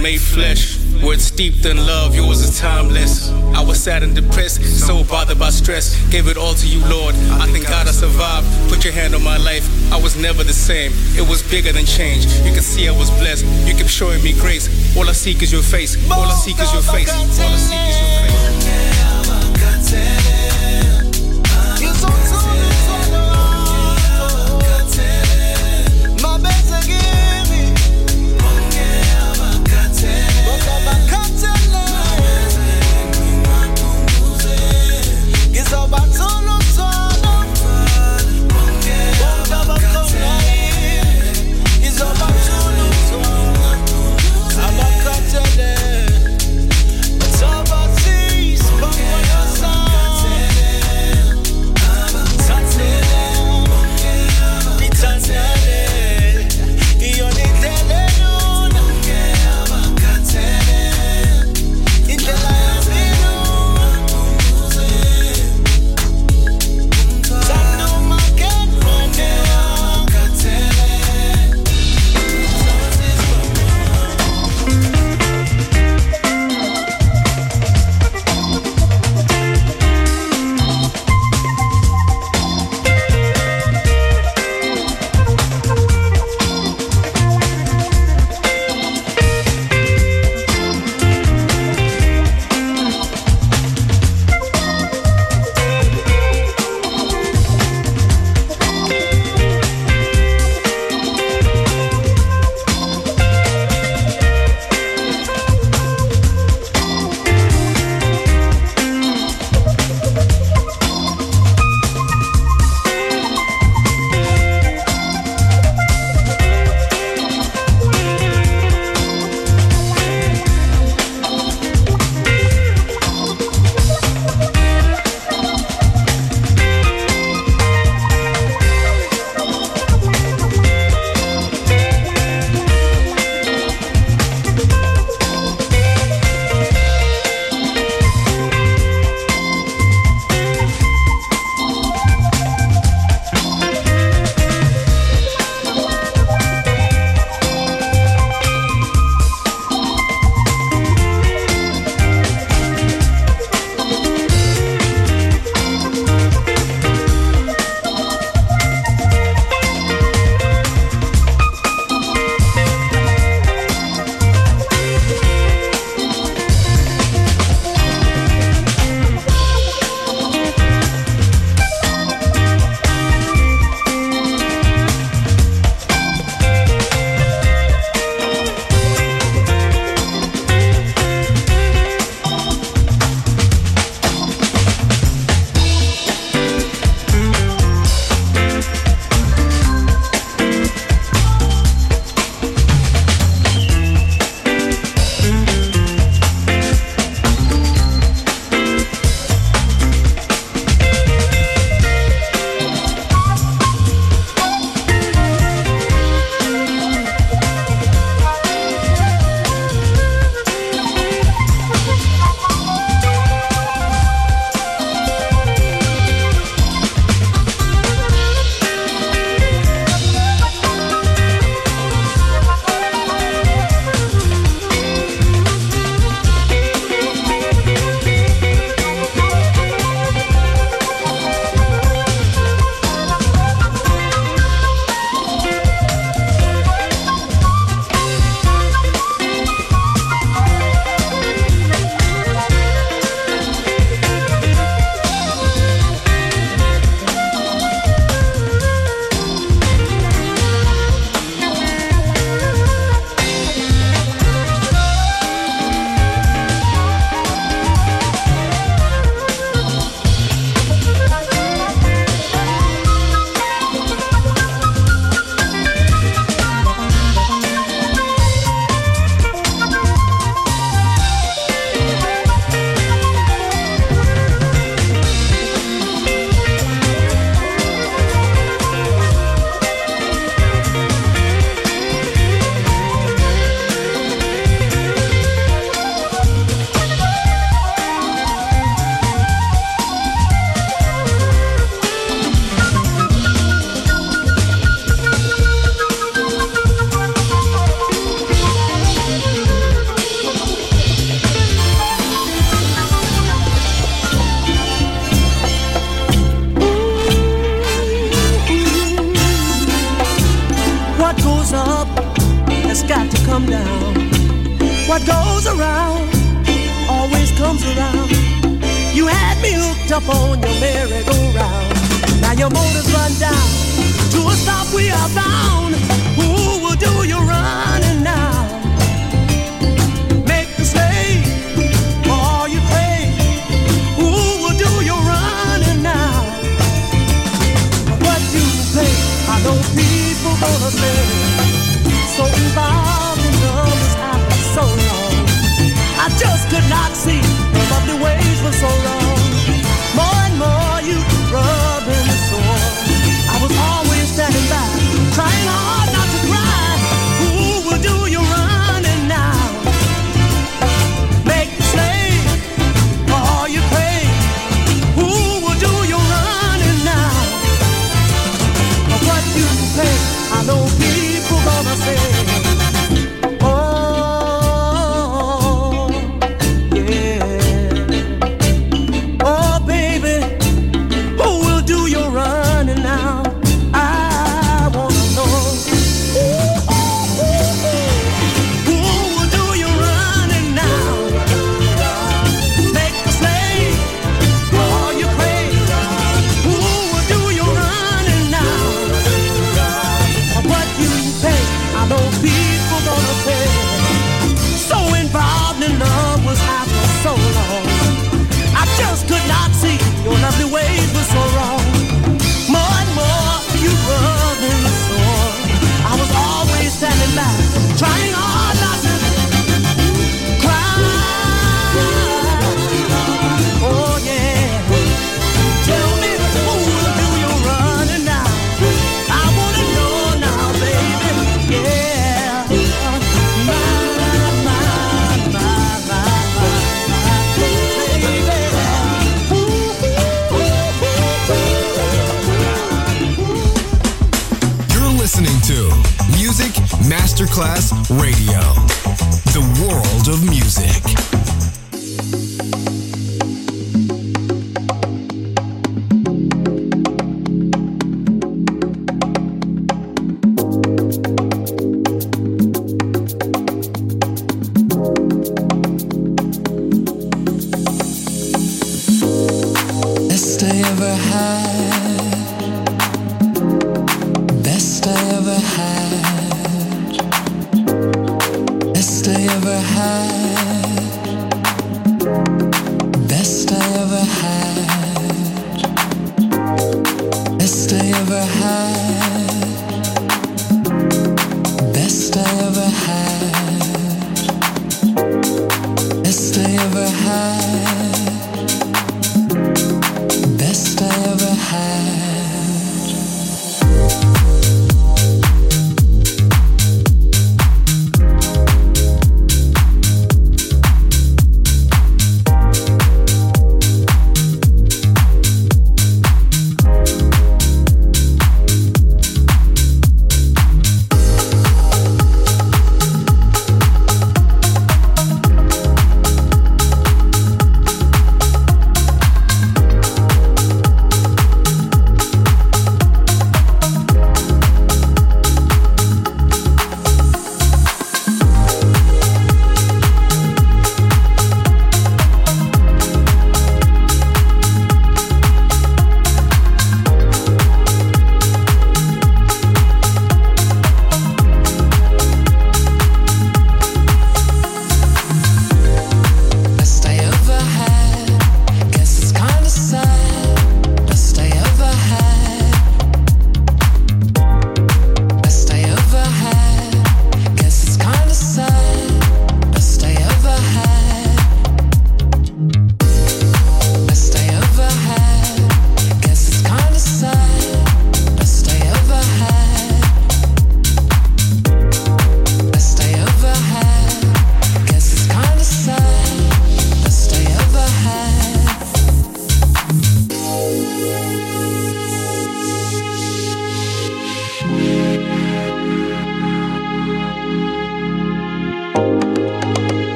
made flesh. Words steeped in love, yours is timeless. I was sad and depressed, so bothered by stress. Gave it all to you, Lord. I thank God I survived. Put your hand on my life. I was never the same. It was bigger than change. You can see I was blessed. You kept showing me grace. All I seek is your face. All I seek is your face. All I seek is your face.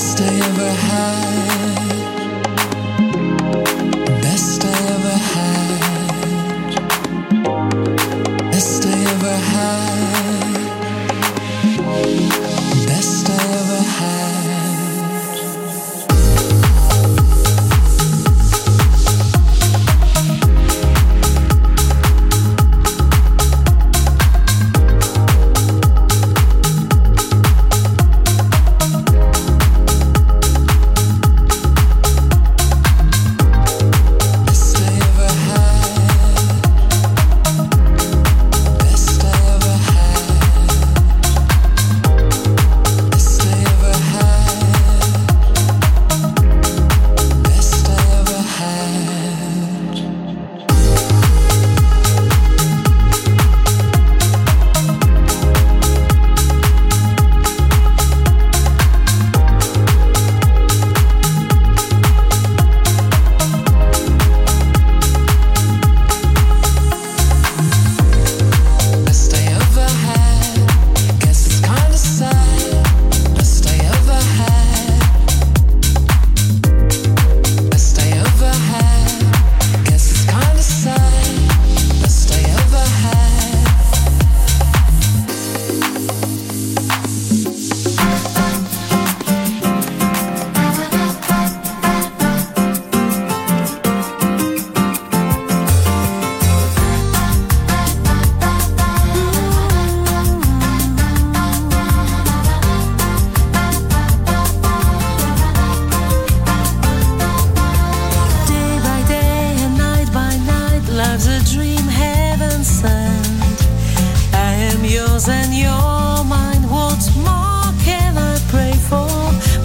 Best I ever had.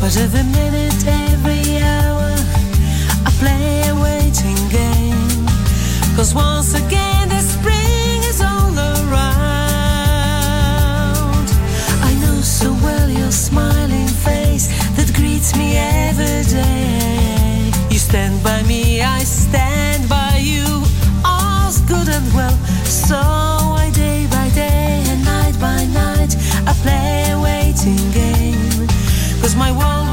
But every minute, every hour, I play a waiting game. Cause once again, the spring is all around. I know so well your smiling face that greets me every day. You stand by me, I stand by you. All's good and well. So I day by day and night by night, I play a waiting game my world.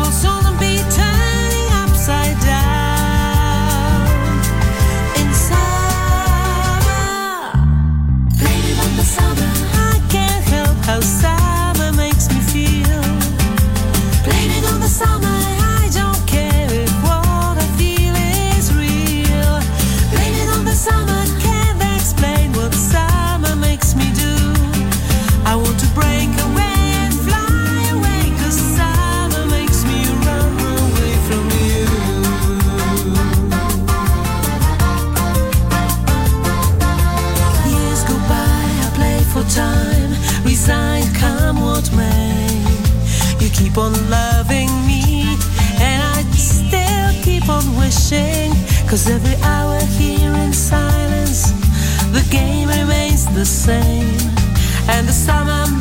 Cause every hour here in silence, the game remains the same. And the summer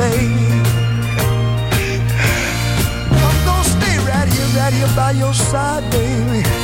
babe. I'm gonna stay right here, right here by your side, baby.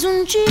mais um dia.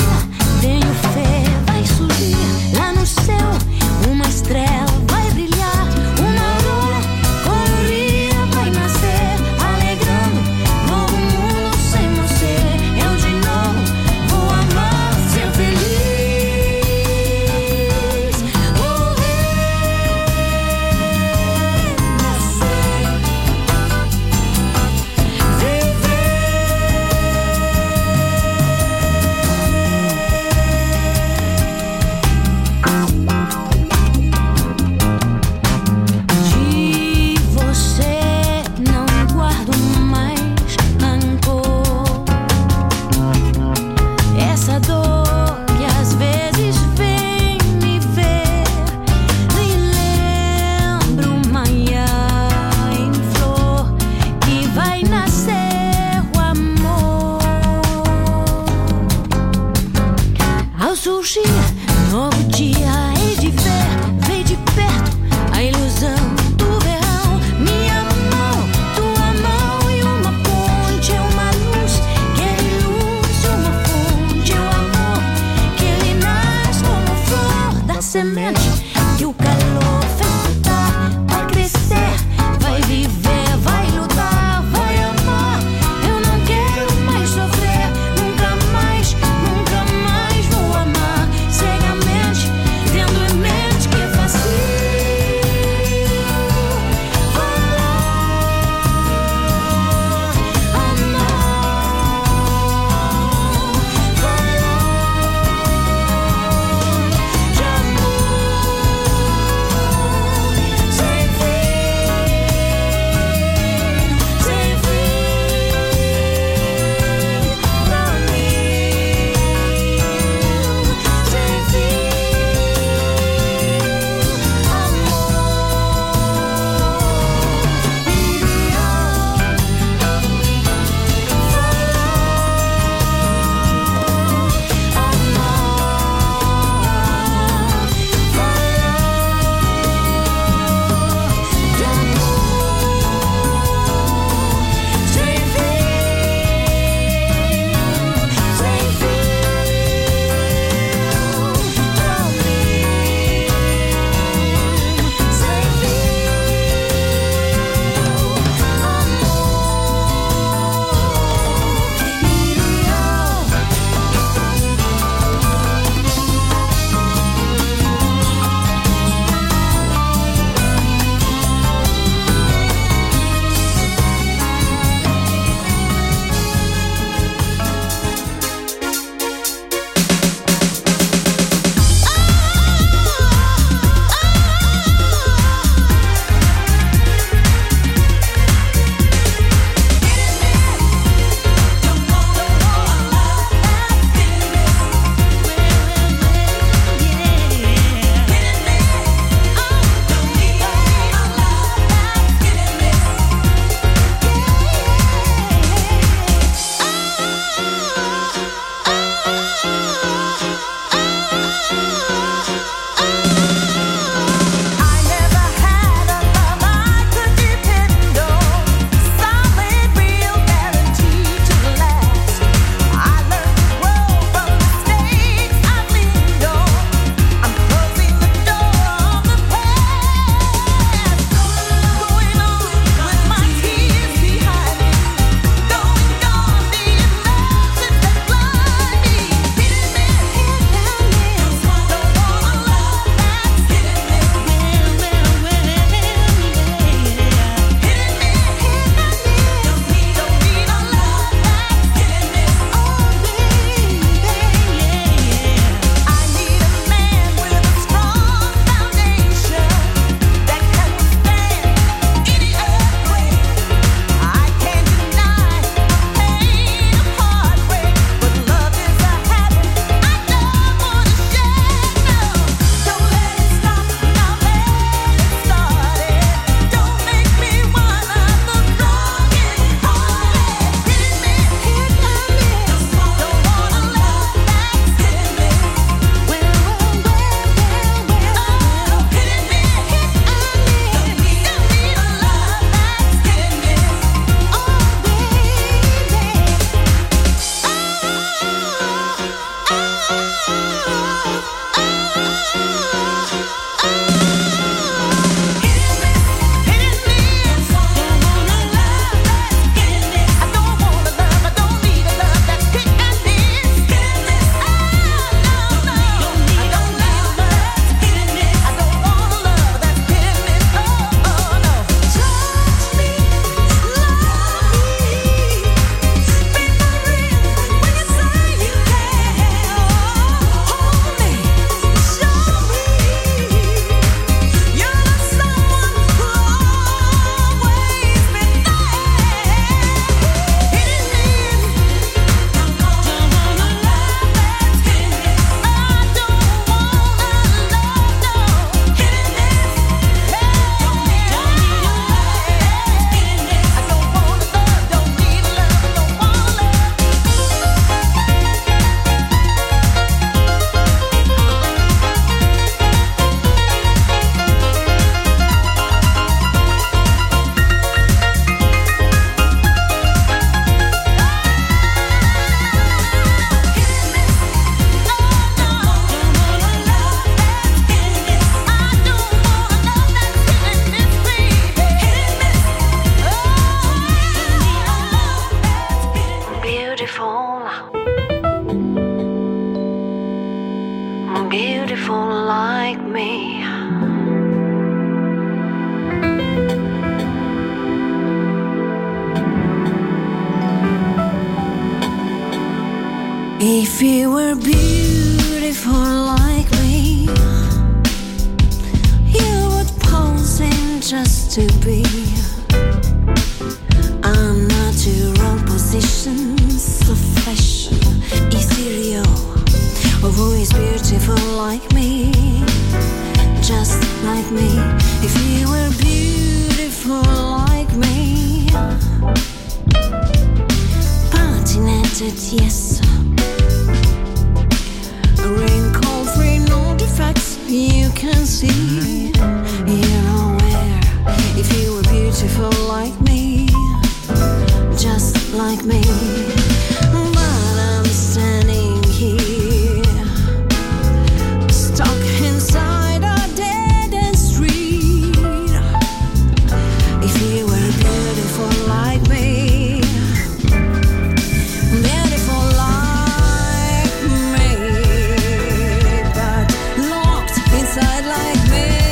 like me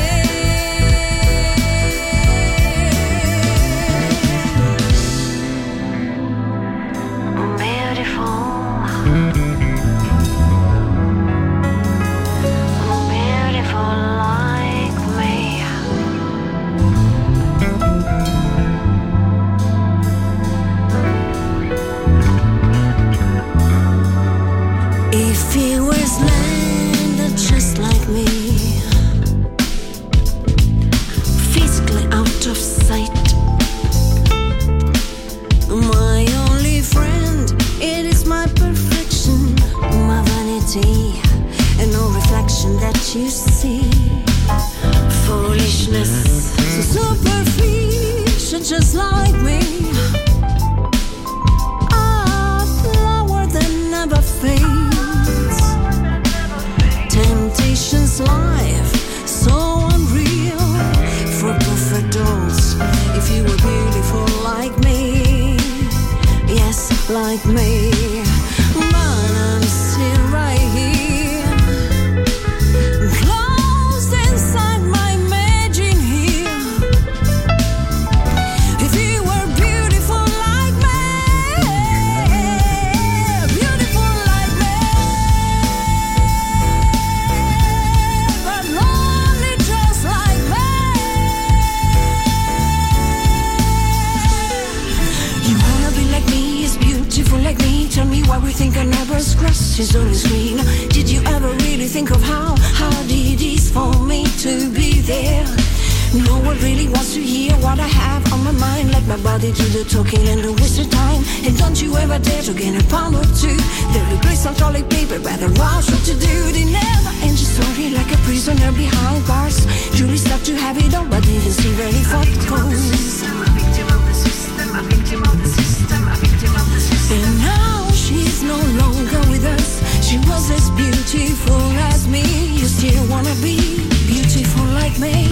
And now she's no longer with us. She was as beautiful as me. You still wanna be beautiful like me?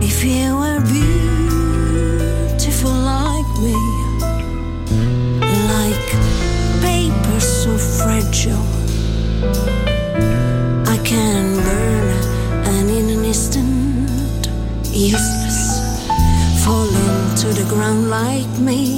If you were beautiful. ground like me.